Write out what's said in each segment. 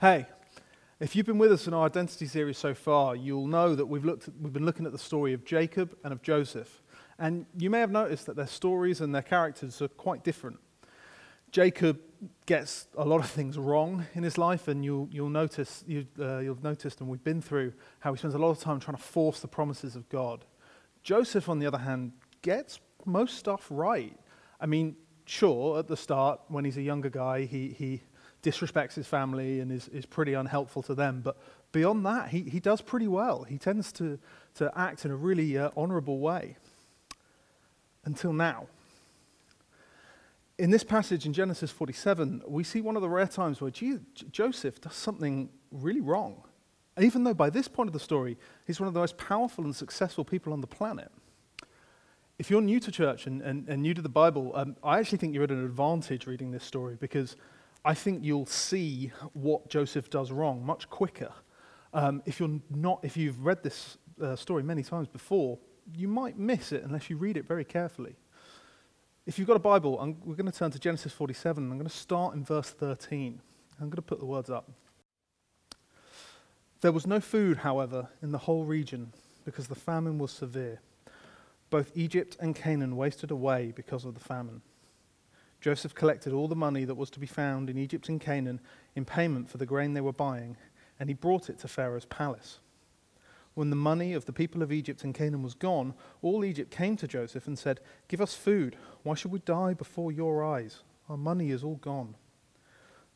Hey, if you've been with us in our identity series so far, you'll know that we've, looked at, we've been looking at the story of Jacob and of Joseph. And you may have noticed that their stories and their characters are quite different. Jacob gets a lot of things wrong in his life, and you'll, you'll notice, you, uh, you'll have noticed, and we've been through, how he spends a lot of time trying to force the promises of God. Joseph, on the other hand, gets most stuff right. I mean, sure, at the start, when he's a younger guy, he, he disrespects his family and is, is pretty unhelpful to them. But beyond that, he, he does pretty well. He tends to, to act in a really uh, honorable way until now. In this passage in Genesis 47, we see one of the rare times where Joseph does something really wrong. Even though by this point of the story, he's one of the most powerful and successful people on the planet. If you're new to church and, and, and new to the Bible, um, I actually think you're at an advantage reading this story because I think you'll see what Joseph does wrong much quicker. Um, if, you're not, if you've read this uh, story many times before, you might miss it unless you read it very carefully. If you've got a Bible, I'm, we're going to turn to Genesis 47. I'm going to start in verse 13. I'm going to put the words up. There was no food, however, in the whole region because the famine was severe. Both Egypt and Canaan wasted away because of the famine. Joseph collected all the money that was to be found in Egypt and Canaan in payment for the grain they were buying, and he brought it to Pharaoh's palace. When the money of the people of Egypt and Canaan was gone, all Egypt came to Joseph and said, Give us food. Why should we die before your eyes? Our money is all gone.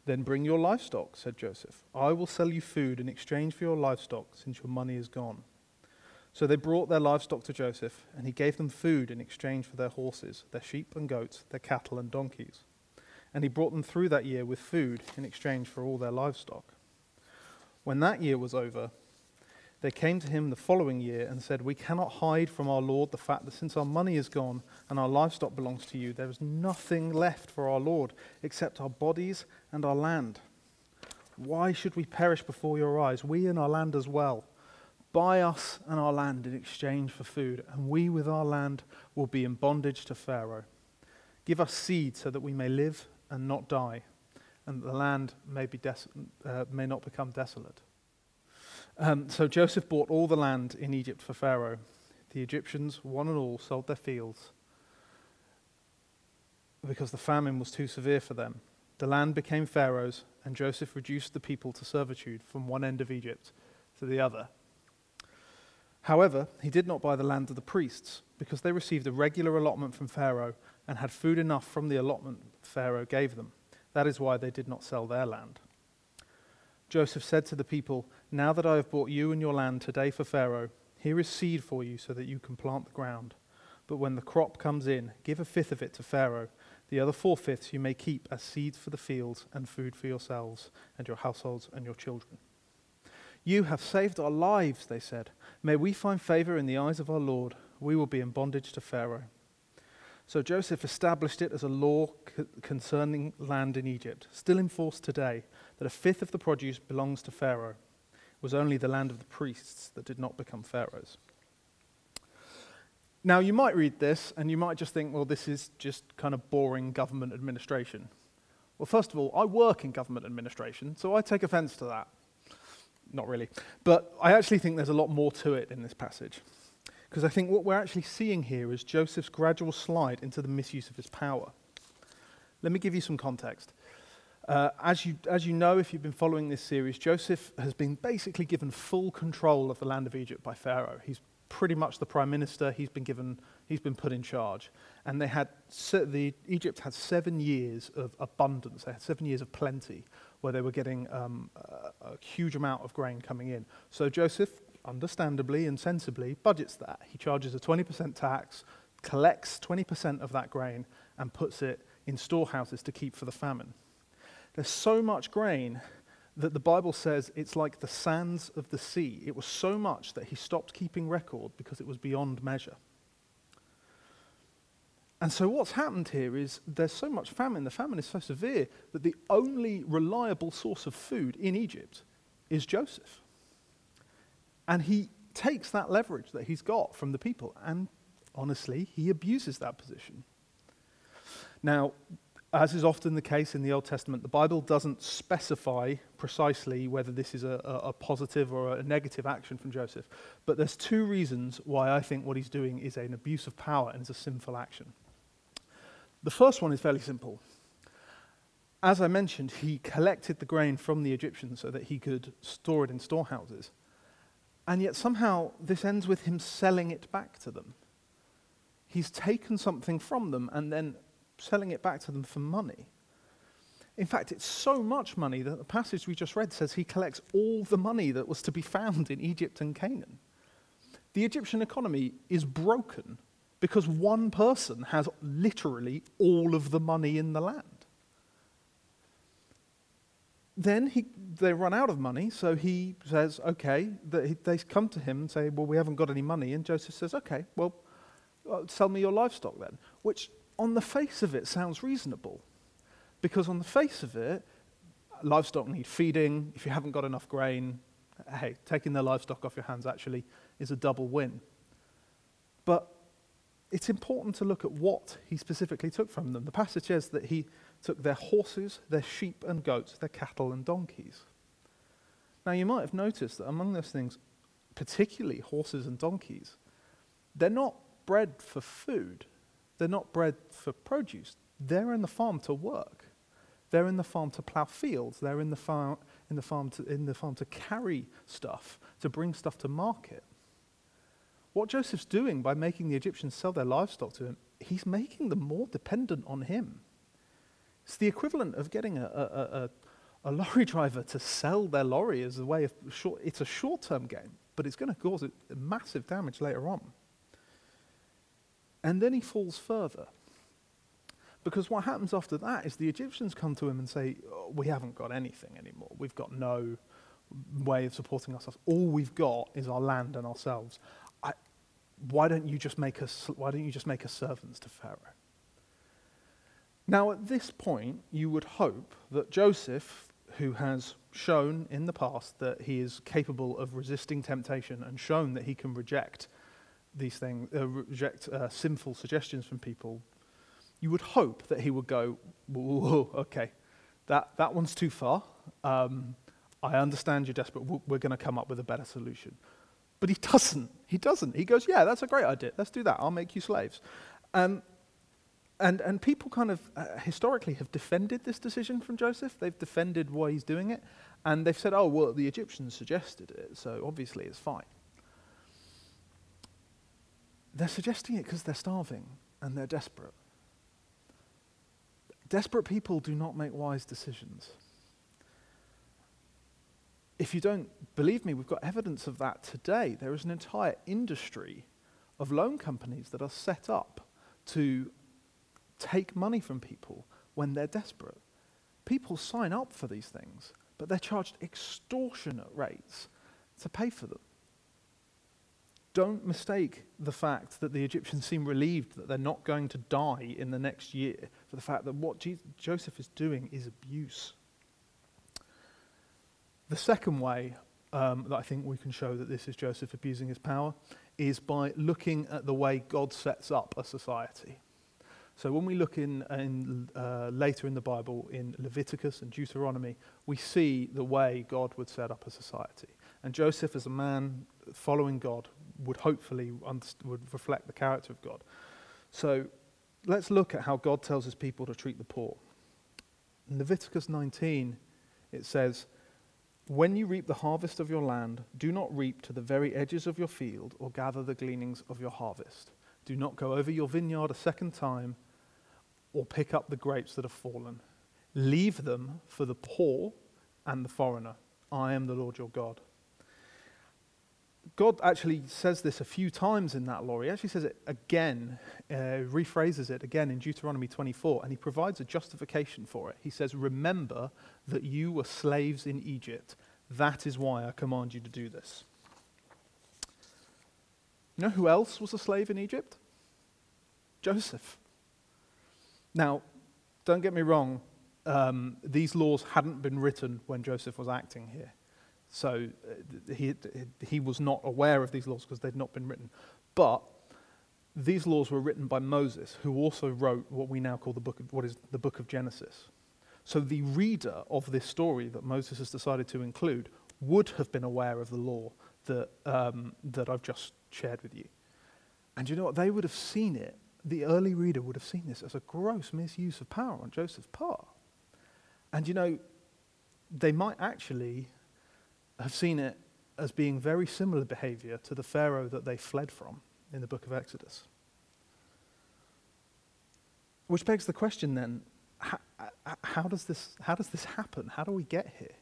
Then bring your livestock, said Joseph. I will sell you food in exchange for your livestock, since your money is gone. So they brought their livestock to Joseph, and he gave them food in exchange for their horses, their sheep and goats, their cattle and donkeys. And he brought them through that year with food in exchange for all their livestock. When that year was over, they came to him the following year and said, We cannot hide from our Lord the fact that since our money is gone and our livestock belongs to you, there is nothing left for our Lord except our bodies and our land. Why should we perish before your eyes, we and our land as well? Buy us and our land in exchange for food, and we with our land will be in bondage to Pharaoh. Give us seed so that we may live and not die, and the land may, be des- uh, may not become desolate. Um, so Joseph bought all the land in Egypt for Pharaoh. The Egyptians, one and all, sold their fields because the famine was too severe for them. The land became Pharaoh's, and Joseph reduced the people to servitude from one end of Egypt to the other. However, he did not buy the land of the priests, because they received a regular allotment from Pharaoh and had food enough from the allotment Pharaoh gave them. That is why they did not sell their land. Joseph said to the people, Now that I have bought you and your land today for Pharaoh, here is seed for you so that you can plant the ground. But when the crop comes in, give a fifth of it to Pharaoh. The other four fifths you may keep as seeds for the fields and food for yourselves and your households and your children. You have saved our lives, they said. May we find favor in the eyes of our Lord. We will be in bondage to Pharaoh. So Joseph established it as a law concerning land in Egypt, still in force today, that a fifth of the produce belongs to Pharaoh. It was only the land of the priests that did not become Pharaoh's. Now, you might read this and you might just think, well, this is just kind of boring government administration. Well, first of all, I work in government administration, so I take offense to that not really. But I actually think there's a lot more to it in this passage. Because I think what we're actually seeing here is Joseph's gradual slide into the misuse of his power. Let me give you some context. Uh, as, you, as you know, if you've been following this series, Joseph has been basically given full control of the land of Egypt by Pharaoh. He's pretty much the prime minister. He's been given, he's been put in charge. And they had, the, Egypt had seven years of abundance. They had seven years of plenty where they were getting um, a, a huge amount of grain coming in. So Joseph, understandably and sensibly, budgets that. He charges a 20% tax, collects 20% of that grain, and puts it in storehouses to keep for the famine. There's so much grain that the Bible says it's like the sands of the sea. It was so much that he stopped keeping record because it was beyond measure. And so, what's happened here is there's so much famine, the famine is so severe that the only reliable source of food in Egypt is Joseph. And he takes that leverage that he's got from the people, and honestly, he abuses that position. Now, as is often the case in the Old Testament, the Bible doesn't specify precisely whether this is a, a, a, positive or a negative action from Joseph. But there's two reasons why I think what he's doing is an abuse of power and is a sinful action. The first one is fairly simple. As I mentioned, he collected the grain from the Egyptians so that he could store it in storehouses. And yet somehow this ends with him selling it back to them. He's taken something from them and then selling it back to them for money. In fact, it's so much money that the passage we just read says he collects all the money that was to be found in Egypt and Canaan. The Egyptian economy is broken because one person has literally all of the money in the land. Then he, they run out of money, so he says, okay, they come to him and say, well, we haven't got any money. And Joseph says, okay, well, uh, sell me your livestock then, which on the face of it sounds reasonable. Because on the face of it, livestock need feeding. If you haven't got enough grain, hey, taking their livestock off your hands actually is a double win. But it's important to look at what he specifically took from them. The passage says that he took their horses, their sheep and goats, their cattle and donkeys. Now, you might have noticed that among those things, particularly horses and donkeys, they're not bred for food. They're not bred for produce. They're in the farm to work. They're in the farm to plow fields. They're in the farm, in the farm, to, in the farm to carry stuff, to bring stuff to market. What Joseph's doing by making the Egyptians sell their livestock to him, he's making them more dependent on him. It's the equivalent of getting a, a, a, a lorry driver to sell their lorry as a way of short, it's a short term gain, but it's going to cause massive damage later on. And then he falls further. Because what happens after that is the Egyptians come to him and say, oh, We haven't got anything anymore. We've got no way of supporting ourselves. All we've got is our land and ourselves. Why, don't you just make us, why don't you just make us servants to Pharaoh? Now, at this point, you would hope that Joseph, who has shown in the past that he is capable of resisting temptation and shown that he can reject these things, uh, reject uh, sinful suggestions from people, you would hope that he would go, whoa, okay, that, that one's too far. Um, I understand you're desperate. We're going to come up with a better solution. But he doesn't. He doesn't. He goes, yeah, that's a great idea. Let's do that. I'll make you slaves. Um, and, and people kind of uh, historically have defended this decision from Joseph. They've defended why he's doing it. And they've said, oh, well, the Egyptians suggested it, so obviously it's fine. They're suggesting it because they're starving and they're desperate. Desperate people do not make wise decisions. If you don't believe me, we've got evidence of that today. There is an entire industry of loan companies that are set up to take money from people when they're desperate. People sign up for these things, but they're charged extortionate rates to pay for them. Don't mistake the fact that the Egyptians seem relieved that they're not going to die in the next year for the fact that what Joseph is doing is abuse. The second way um, that I think we can show that this is Joseph abusing his power is by looking at the way God sets up a society. So when we look in, in uh, later in the Bible, in Leviticus and Deuteronomy, we see the way God would set up a society. And Joseph, as a man following God, would hopefully would reflect the character of God. So let's look at how God tells his people to treat the poor. In Leviticus 19, it says, When you reap the harvest of your land, do not reap to the very edges of your field or gather the gleanings of your harvest. Do not go over your vineyard a second time or pick up the grapes that have fallen. Leave them for the poor and the foreigner. I am the Lord your God. God actually says this a few times in that law. He actually says it again, uh, rephrases it again in Deuteronomy 24, and he provides a justification for it. He says, Remember that you were slaves in Egypt. That is why I command you to do this. You know who else was a slave in Egypt? Joseph. Now, don't get me wrong, um, these laws hadn't been written when Joseph was acting here. So uh, he, he was not aware of these laws because they'd not been written. But these laws were written by Moses, who also wrote what we now call the book of, what is the book of Genesis. So the reader of this story that Moses has decided to include would have been aware of the law that, um, that I've just shared with you. And you know what? They would have seen it. The early reader would have seen this as a gross misuse of power on Joseph's part. And you know, they might actually have seen it as being very similar behavior to the Pharaoh that they fled from in the book of Exodus. Which begs the question then how, how, does this, how does this happen? How do we get here?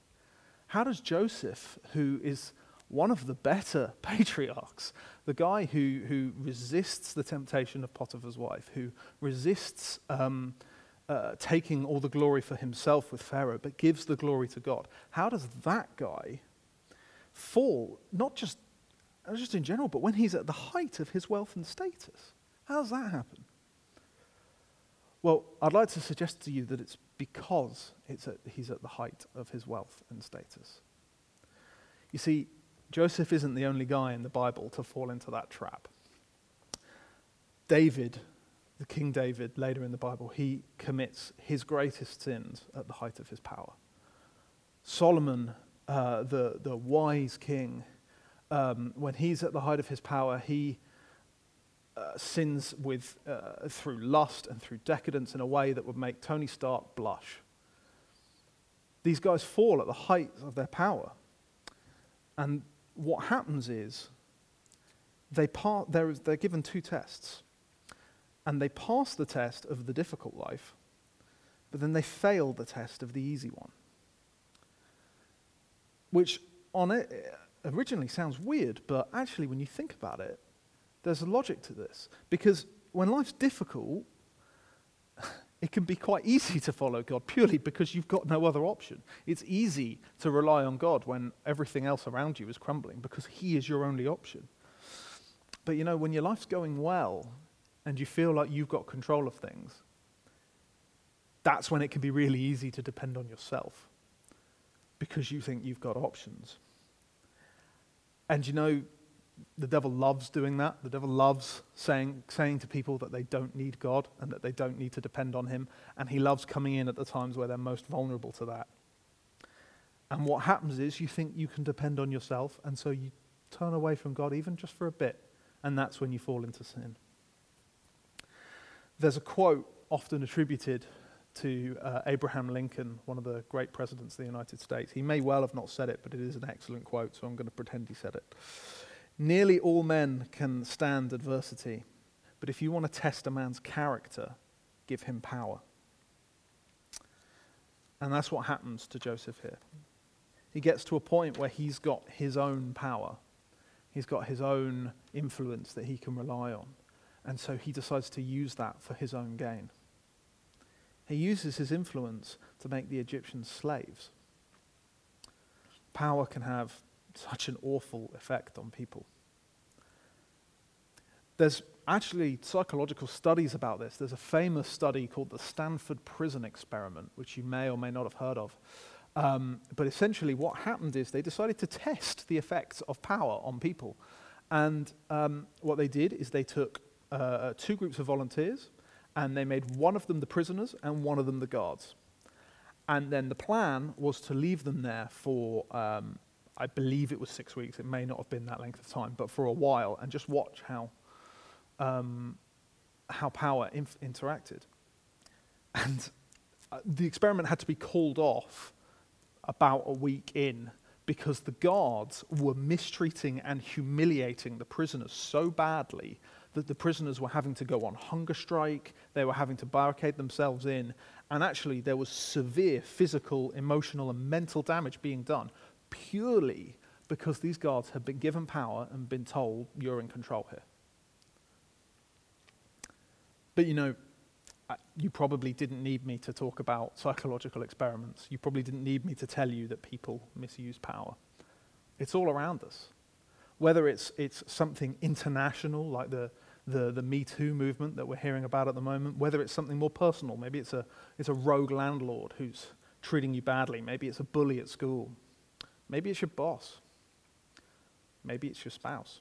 How does Joseph, who is one of the better patriarchs, the guy who, who resists the temptation of Potiphar's wife, who resists um, uh, taking all the glory for himself with Pharaoh, but gives the glory to God, how does that guy fall, not just, not just in general, but when he's at the height of his wealth and status. How does that happen? Well, I'd like to suggest to you that it's because it's at, he's at the height of his wealth and status. You see, Joseph isn't the only guy in the Bible to fall into that trap. David, the King David, later in the Bible, he commits his greatest sins at the height of his power. Solomon uh, the, the wise king, um, when he's at the height of his power, he uh, sins with, uh, through lust and through decadence in a way that would make Tony Stark blush. These guys fall at the height of their power. And what happens is they par- they're, they're given two tests. And they pass the test of the difficult life, but then they fail the test of the easy one which on it eh, originally sounds weird, but actually, when you think about it, there's a logic to this. Because when life's difficult, it can be quite easy to follow God purely because you've got no other option. It's easy to rely on God when everything else around you is crumbling because He is your only option. But you know, when your life's going well and you feel like you've got control of things, that's when it can be really easy to depend on yourself because you think you've got options. And you know, the devil loves doing that. The devil loves saying, saying to people that they don't need God and that they don't need to depend on Him. And he loves coming in at the times where they're most vulnerable to that. And what happens is you think you can depend on yourself, and so you turn away from God even just for a bit, and that's when you fall into sin. There's a quote often attributed to uh, Abraham Lincoln, one of the great presidents of the United States. He may well have not said it, but it is an excellent quote, so I'm going to pretend he said it. Nearly all men can stand adversity, but if you want to test a man's character, give him power. And that's what happens to Joseph here. He gets to a point where he's got his own power, he's got his own influence that he can rely on. And so he decides to use that for his own gain. He uses his influence to make the Egyptians slaves. Power can have such an awful effect on people. There's actually psychological studies about this. There's a famous study called the Stanford Prison Experiment, which you may or may not have heard of. Um, but essentially, what happened is they decided to test the effects of power on people. And um, what they did is they took uh, two groups of volunteers and they made one of them the prisoners and one of them the guards. And then the plan was to leave them there for, um, I believe it was six weeks. It may not have been that length of time, but for a while, and just watch how, um, how power inf- interacted. And uh, the experiment had to be called off about a week in because the guards were mistreating and humiliating the prisoners so badly that the prisoners were having to go on hunger strike, they were having to barricade themselves in, and actually there was severe physical, emotional, and mental damage being done purely because these guards had been given power and been told, you're in control here. But you know, you probably didn't need me to talk about psychological experiments. You probably didn't need me to tell you that people misuse power. It's all around us. Whether it's, it's something international, like the, the, the Me Too movement that we're hearing about at the moment, whether it's something more personal, maybe it's a, it's a rogue landlord who's treating you badly, maybe it's a bully at school, maybe it's your boss, maybe it's your spouse.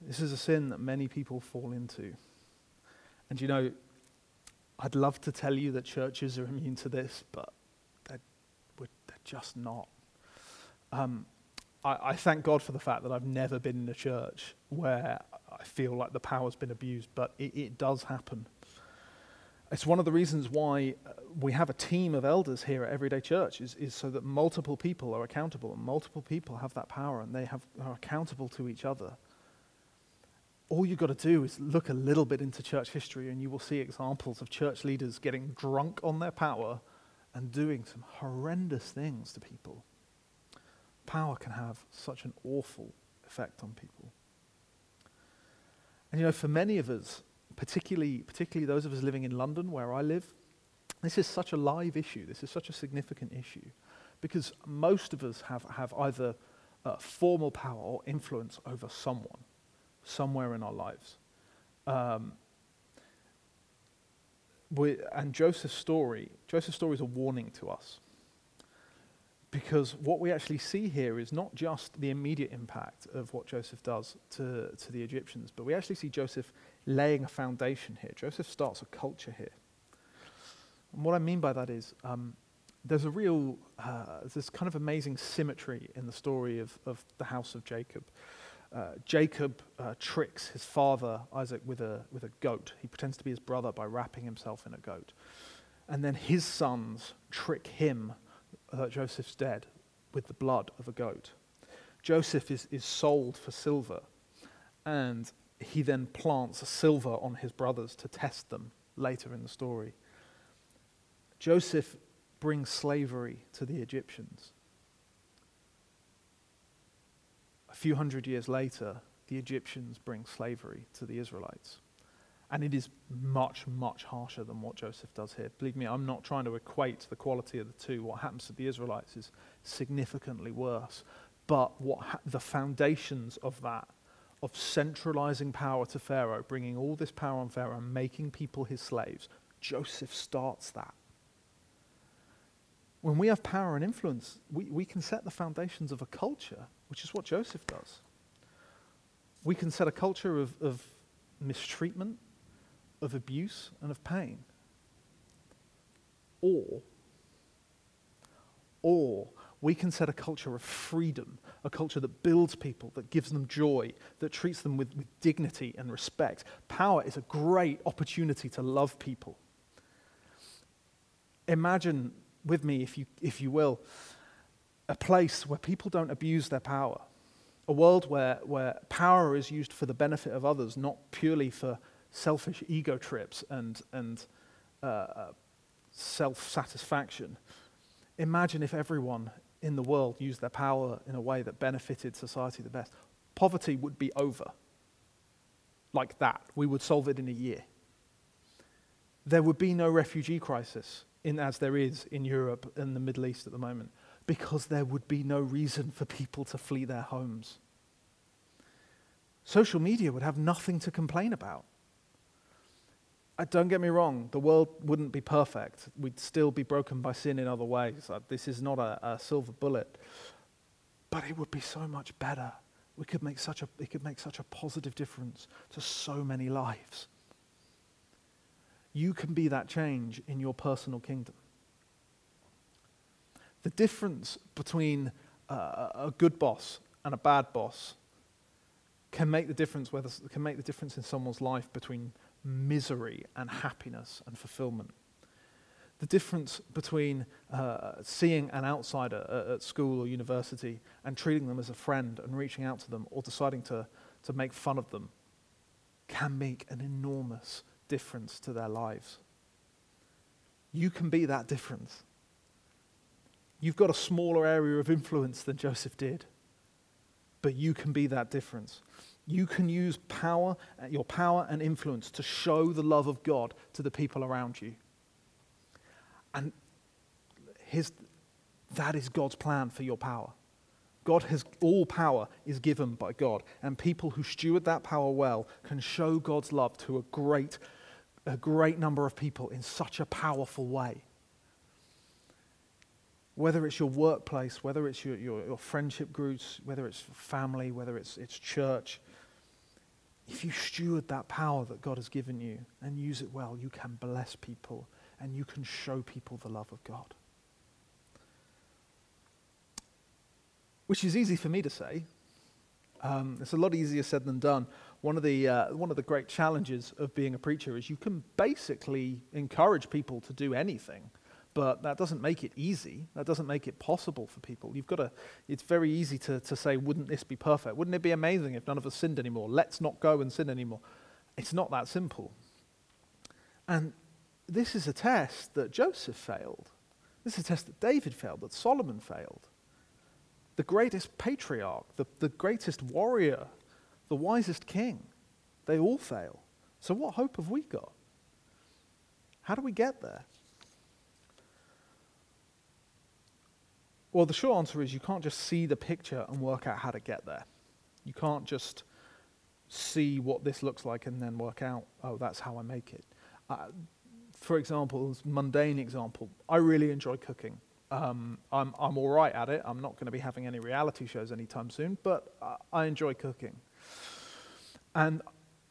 This is a sin that many people fall into. And you know, I'd love to tell you that churches are immune to this, but they're, they're just not. Um, I, thank God for the fact that I've never been in a church where I feel like the power's been abused, but it, it does happen. It's one of the reasons why uh, we have a team of elders here at Everyday Church, is, is so that multiple people are accountable and multiple people have that power and they have, are accountable to each other all you've got to do is look a little bit into church history and you will see examples of church leaders getting drunk on their power and doing some horrendous things to people. Power can have such an awful effect on people. And you know, for many of us, particularly, particularly those of us living in London, where I live, this is such a live issue. This is such a significant issue because most of us have, have either uh, formal power or influence over someone somewhere in our lives. Um, we, and Joseph's story, Joseph's story is a warning to us. Because what we actually see here is not just the immediate impact of what Joseph does to, to the Egyptians, but we actually see Joseph laying a foundation here. Joseph starts a culture here. And what I mean by that is um, there's a real, uh, this kind of amazing symmetry in the story of, of the house of Jacob. Uh, Jacob uh, tricks his father Isaac with a, with a goat. He pretends to be his brother by wrapping himself in a goat. And then his sons trick him that Joseph's dead with the blood of a goat. Joseph is, is sold for silver, and he then plants silver on his brothers to test them later in the story. Joseph brings slavery to the Egyptians. A few hundred years later, the Egyptians bring slavery to the Israelites. And it is much, much harsher than what Joseph does here. Believe me, I'm not trying to equate the quality of the two. What happens to the Israelites is significantly worse. But what ha- the foundations of that, of centralizing power to Pharaoh, bringing all this power on Pharaoh, and making people his slaves, Joseph starts that. When we have power and influence, we, we can set the foundations of a culture which is what Joseph does. We can set a culture of, of mistreatment, of abuse, and of pain. Or, or we can set a culture of freedom, a culture that builds people, that gives them joy, that treats them with, with dignity and respect. Power is a great opportunity to love people. Imagine with me, if you, if you will, a place where people don't abuse their power, a world where, where power is used for the benefit of others, not purely for selfish ego trips and, and uh, uh self satisfaction. Imagine if everyone in the world used their power in a way that benefited society the best. Poverty would be over. Like that. We would solve it in a year. There would be no refugee crisis, in, as there is in Europe and the Middle East at the moment because there would be no reason for people to flee their homes. Social media would have nothing to complain about. Don't get me wrong, the world wouldn't be perfect. We'd still be broken by sin in other ways. Uh, this is not a, a silver bullet. But it would be so much better. We could make such a, it could make such a positive difference to so many lives. You can be that change in your personal kingdom the difference between uh, a good boss and a bad boss can make the difference whether can make the difference in someone's life between misery and happiness and fulfillment. The difference between uh, seeing an outsider at, at school or university and treating them as a friend and reaching out to them or deciding to, to make fun of them can make an enormous difference to their lives. You can be that difference. You've got a smaller area of influence than Joseph did, but you can be that difference. You can use power, uh, your power and influence to show the love of God to the people around you. And his, that is God's plan for your power. God has all power is given by God, and people who steward that power well can show God's love to a great, a great number of people in such a powerful way. Whether it's your workplace, whether it's your, your, your friendship groups, whether it's family, whether it's, it's church, if you steward that power that God has given you and use it well, you can bless people and you can show people the love of God. which is easy for me to say. Um, it's a lot easier said than done. One of, the, uh, one of the great challenges of being a preacher is you can basically encourage people to do anything, but that doesn't make it easy. That doesn't make it possible for people. You've got to, it's very easy to, to say, wouldn't this be perfect? Wouldn't it be amazing if none of us sinned anymore? Let's not go and sin anymore. It's not that simple. And this is a test that Joseph failed. This is a test that David failed, that Solomon failed the greatest patriarch, the, the greatest warrior, the wisest king. They all fail. So, what hope have we got? How do we get there? Well, the short answer is you can't just see the picture and work out how to get there. You can't just see what this looks like and then work out, oh, that's how I make it. Uh, for example, mundane example, I really enjoy cooking. Um, I'm, I'm all right at it. I'm not going to be having any reality shows anytime soon, but I, I enjoy cooking. And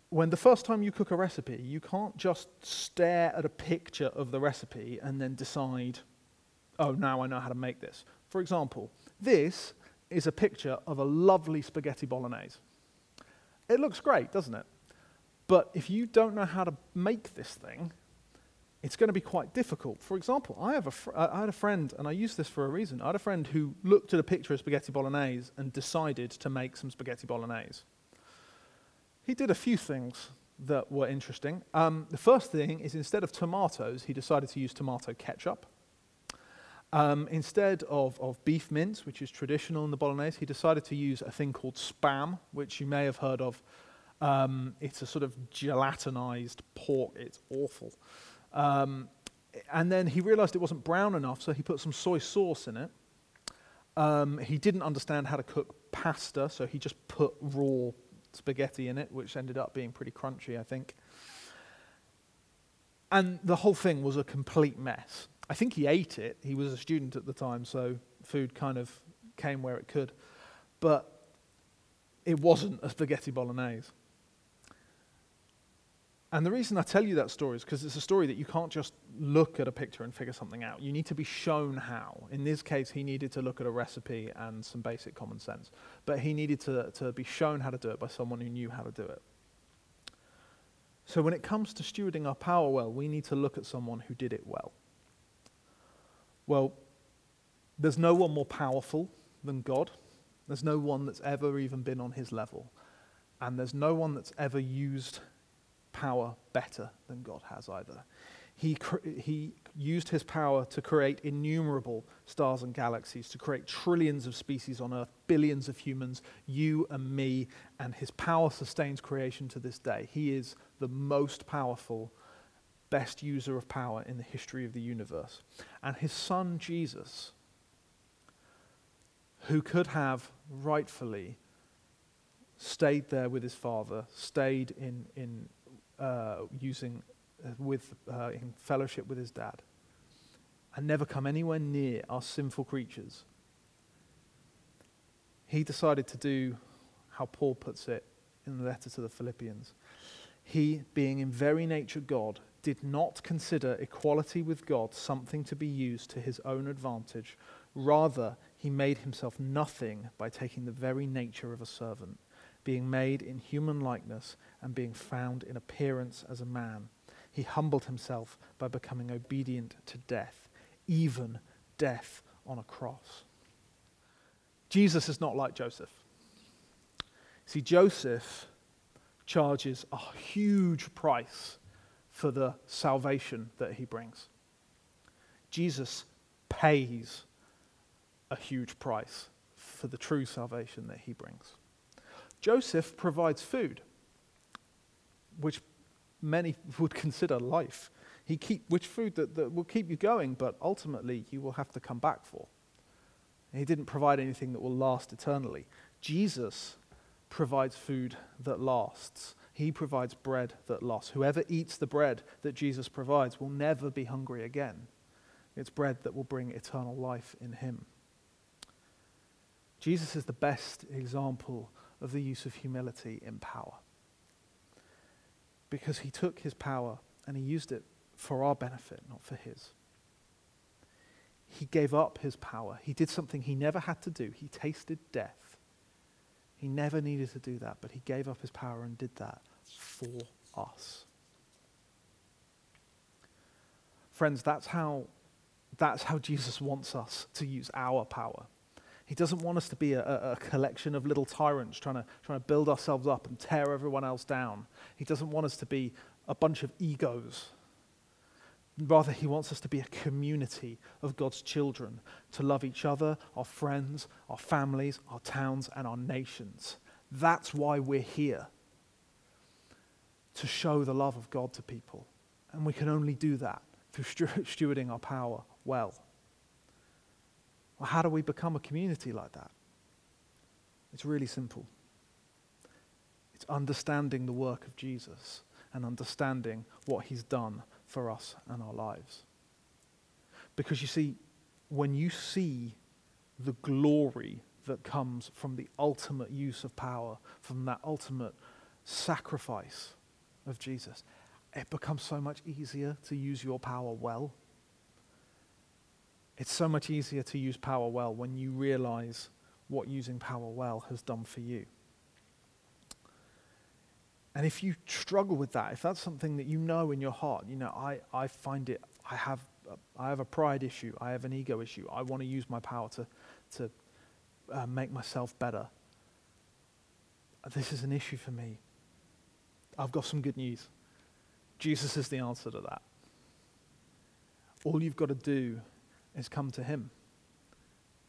when the first time you cook a recipe, you can't just stare at a picture of the recipe and then decide, oh, now I know how to make this. For example, this is a picture of a lovely spaghetti bolognese. It looks great, doesn't it? But if you don't know how to make this thing, it's going to be quite difficult. For example, I, have a fr- I had a friend, and I use this for a reason. I had a friend who looked at a picture of spaghetti bolognese and decided to make some spaghetti bolognese. He did a few things that were interesting. Um, the first thing is instead of tomatoes, he decided to use tomato ketchup. Um, instead of, of beef mince, which is traditional in the bolognese, he decided to use a thing called spam, which you may have heard of. Um, it's a sort of gelatinized pork. It's awful. Um, and then he realized it wasn't brown enough, so he put some soy sauce in it. Um, he didn't understand how to cook pasta, so he just put raw spaghetti in it, which ended up being pretty crunchy, I think. And the whole thing was a complete mess. I think he ate it. He was a student at the time, so food kind of came where it could. But it wasn't a spaghetti bolognese. And the reason I tell you that story is because it's a story that you can't just look at a picture and figure something out. You need to be shown how. In this case, he needed to look at a recipe and some basic common sense. But he needed to, to be shown how to do it by someone who knew how to do it. So when it comes to stewarding our power well, we need to look at someone who did it well. Well, there's no one more powerful than God. There's no one that's ever even been on his level. And there's no one that's ever used power better than God has either. He, cr- he used his power to create innumerable stars and galaxies, to create trillions of species on Earth, billions of humans, you and me, and his power sustains creation to this day. He is the most powerful, best user of power in the history of the universe. And his son, Jesus, who could have rightfully stayed there with his father, stayed in, in uh, using uh, with uh, in fellowship with his dad, and never come anywhere near our sinful creatures. He decided to do how Paul puts it in the letter to the Philippians. He, being in very nature God, did not consider equality with God something to be used to his own advantage. Rather, he made himself nothing by taking the very nature of a servant being made in human likeness and being found in appearance as a man. He humbled himself by becoming obedient to death, even death on a cross. Jesus is not like Joseph. See, Joseph charges a huge price for the salvation that he brings. Jesus pays a huge price for the true salvation that he brings. Joseph provides food, which many would consider life. He keep which food that, that will keep you going, but ultimately you will have to come back for. He didn't provide anything that will last eternally. Jesus provides food that lasts. He provides bread that lasts. Whoever eats the bread that Jesus provides will never be hungry again. It's bread that will bring eternal life in him. Jesus is the best example of the use of humility in power. Because he took his power and he used it for our benefit, not for his. He gave up his power. He did something he never had to do. He tasted death. He never needed to do that, but he gave up his power and did that for us. Friends, that's how, that's how Jesus wants us to use our power. He doesn't want us to be a, a, collection of little tyrants trying to, trying to build ourselves up and tear everyone else down. He doesn't want us to be a bunch of egos. Rather, he wants us to be a community of God's children, to love each other, our friends, our families, our towns, and our nations. That's why we're here, to show the love of God to people. And we can only do that through stewarding our power well. Well, how do we become a community like that? It's really simple. It's understanding the work of Jesus and understanding what he's done for us and our lives. Because you see, when you see the glory that comes from the ultimate use of power, from that ultimate sacrifice of Jesus, it becomes so much easier to use your power well it's so much easier to use power well when you realize what using power well has done for you. And if you struggle with that, if that's something that you know in your heart, you know, I, I find it, I have, I have a pride issue, I have an ego issue, I want to use my power to, to uh, make myself better. This is an issue for me. I've got some good news. Jesus is the answer to that. All you've got to do is come to Him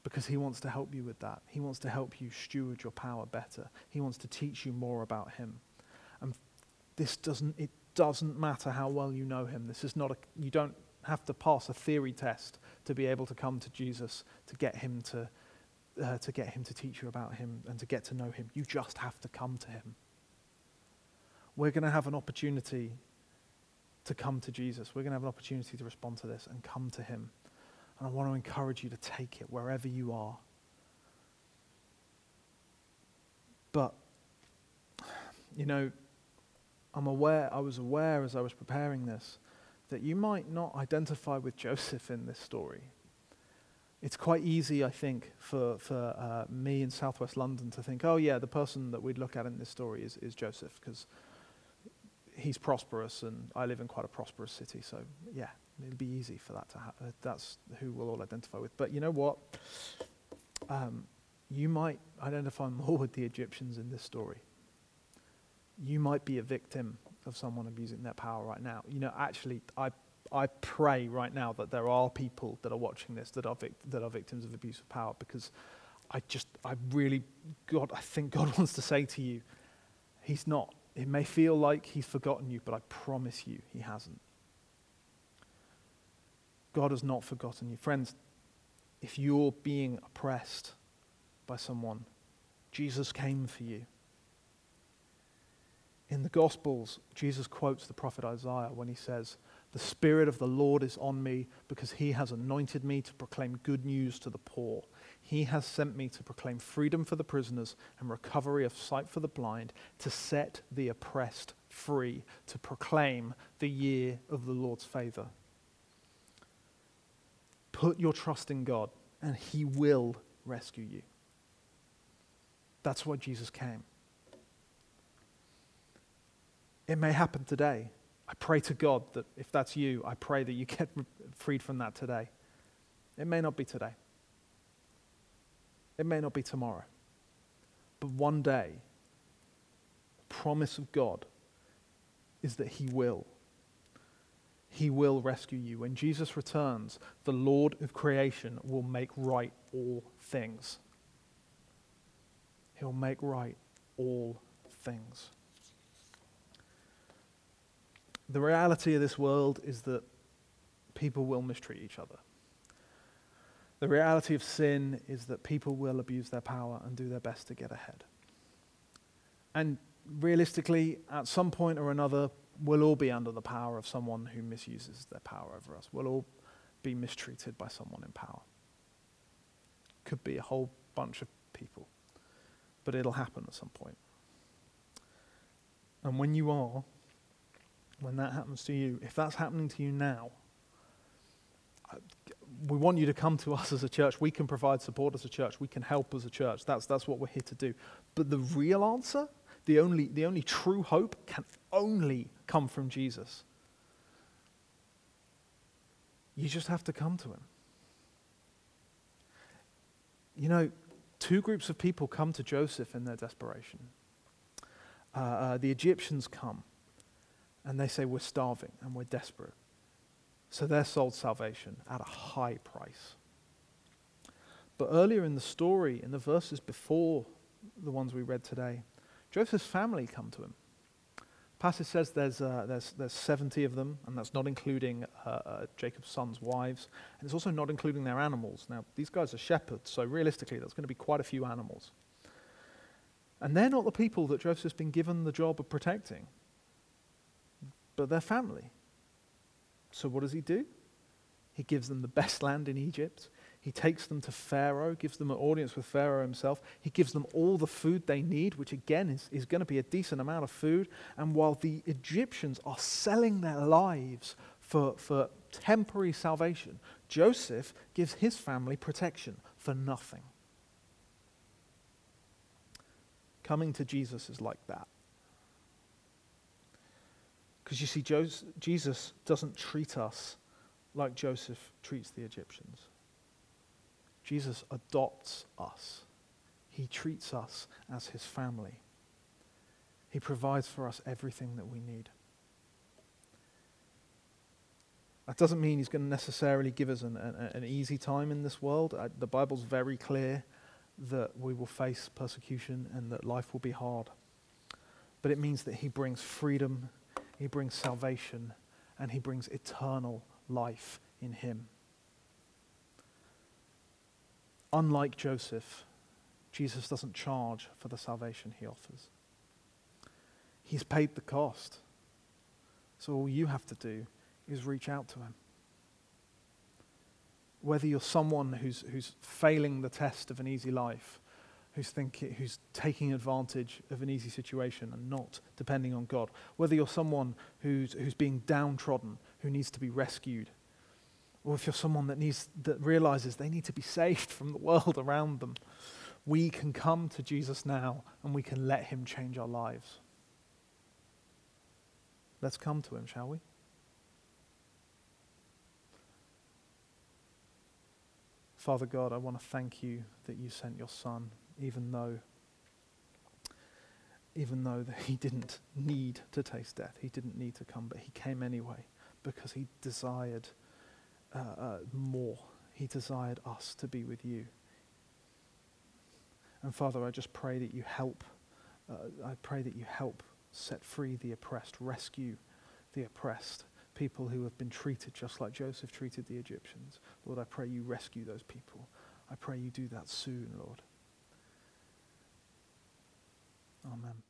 because He wants to help you with that. He wants to help you steward your power better. He wants to teach you more about Him. And this doesn't, it doesn't matter how well you know Him. This is not a, you don't have to pass a theory test to be able to come to Jesus to get Him to, uh, to get Him to teach you about Him and to get to know Him. You just have to come to Him. We're going to have an opportunity to come to Jesus. We're going to have an opportunity to respond to this and come to Him. And I want to encourage you to take it wherever you are. But, you know, I'm aware, I was aware as I was preparing this, that you might not identify with Joseph in this story. It's quite easy, I think, for, for uh, me in southwest London to think, oh, yeah, the person that we'd look at in this story is, is Joseph, because he's prosperous and I live in quite a prosperous city, so yeah, It'll be easy for that to happen. Uh, that's who we'll all identify with. But you know what? Um, you might identify more with the Egyptians in this story. You might be a victim of someone abusing their power right now. You know, actually, I, I pray right now that there are people that are watching this that are, that are victims of abuse of power because I just, I really, God, I think God wants to say to you, He's not. It may feel like He's forgotten you, but I promise you, He hasn't. God has not forgotten you. Friends, if you're being oppressed by someone, Jesus came for you. In the Gospels, Jesus quotes the prophet Isaiah when he says, The Spirit of the Lord is on me because he has anointed me to proclaim good news to the poor. He has sent me to proclaim freedom for the prisoners and recovery of sight for the blind, to set the oppressed free, to proclaim the year of the Lord's favor. Put your trust in God, and He will rescue you. That's why Jesus came. It may happen today. I pray to God that if that's you, I pray that you get freed from that today. It may not be today. It may not be tomorrow. But one day, the promise of God is that He will he will rescue you. When Jesus returns, the Lord of creation will make right all things. He'll make right all things. The reality of this world is that people will mistreat each other. The reality of sin is that people will abuse their power and do their best to get ahead. And realistically, at some point or another, we'll all be under the power of someone who misuses their power over us. We'll all be mistreated by someone in power. Could be a whole bunch of people, but it'll happen at some point. And when you are, when that happens to you, if that's happening to you now, we want you to come to us as a church. We can provide support as a church. We can help as a church. That's, that's what we're here to do. But the real answer, the only, the only true hope, can only come from Jesus. You just have to come to him. You know, two groups of people come to Joseph in their desperation. Uh, uh, the Egyptians come and they say, We're starving and we're desperate. So they're sold salvation at a high price. But earlier in the story, in the verses before the ones we read today, Joseph's family come to him. The Passage says there's, uh, there's, there's 70 of them, and that's not including uh, uh, Jacob's sons' wives, and it's also not including their animals. Now, these guys are shepherds, so realistically, there's going to be quite a few animals. And they're not the people that Joseph's been given the job of protecting, but their family. So what does he do? He gives them the best land in Egypt. He takes them to Pharaoh, gives them an audience with Pharaoh himself. He gives them all the food they need, which again is, is going to be a decent amount of food. And while the Egyptians are selling their lives for, for temporary salvation, Joseph gives his family protection for nothing. Coming to Jesus is like that. Because you see, Jesus doesn't treat us like Joseph treats the Egyptians. Jesus adopts us, he treats us as his family. He provides for us everything that we need. That doesn't mean he's going to necessarily give us an, an, an easy time in this world. Uh, the Bible's very clear that we will face persecution and that life will be hard. But it means that he brings freedom he brings salvation and he brings eternal life in him. Unlike Joseph, Jesus doesn't charge for the salvation he offers. He's paid the cost. So all you have to do is reach out to him. Whether you're someone who's, who's failing the test of an easy life, who's, thinking, who's taking advantage of an easy situation and not depending on God. Whether you're someone who's, who's being downtrodden, who needs to be rescued, or if you're someone that, needs, that realizes they need to be saved from the world around them, we can come to Jesus now and we can let him change our lives. Let's come to him, shall we? Father God, I want to thank you that you sent your Son even though even though he didn't need to taste death, he didn't need to come, but he came anyway because he desired uh, uh, more. He desired us to be with you. And Father, I just pray that you help. Uh, I pray that you help set free the oppressed, rescue the oppressed, people who have been treated just like Joseph treated the Egyptians. Lord, I pray you rescue those people. I pray you do that soon, Lord. Amen.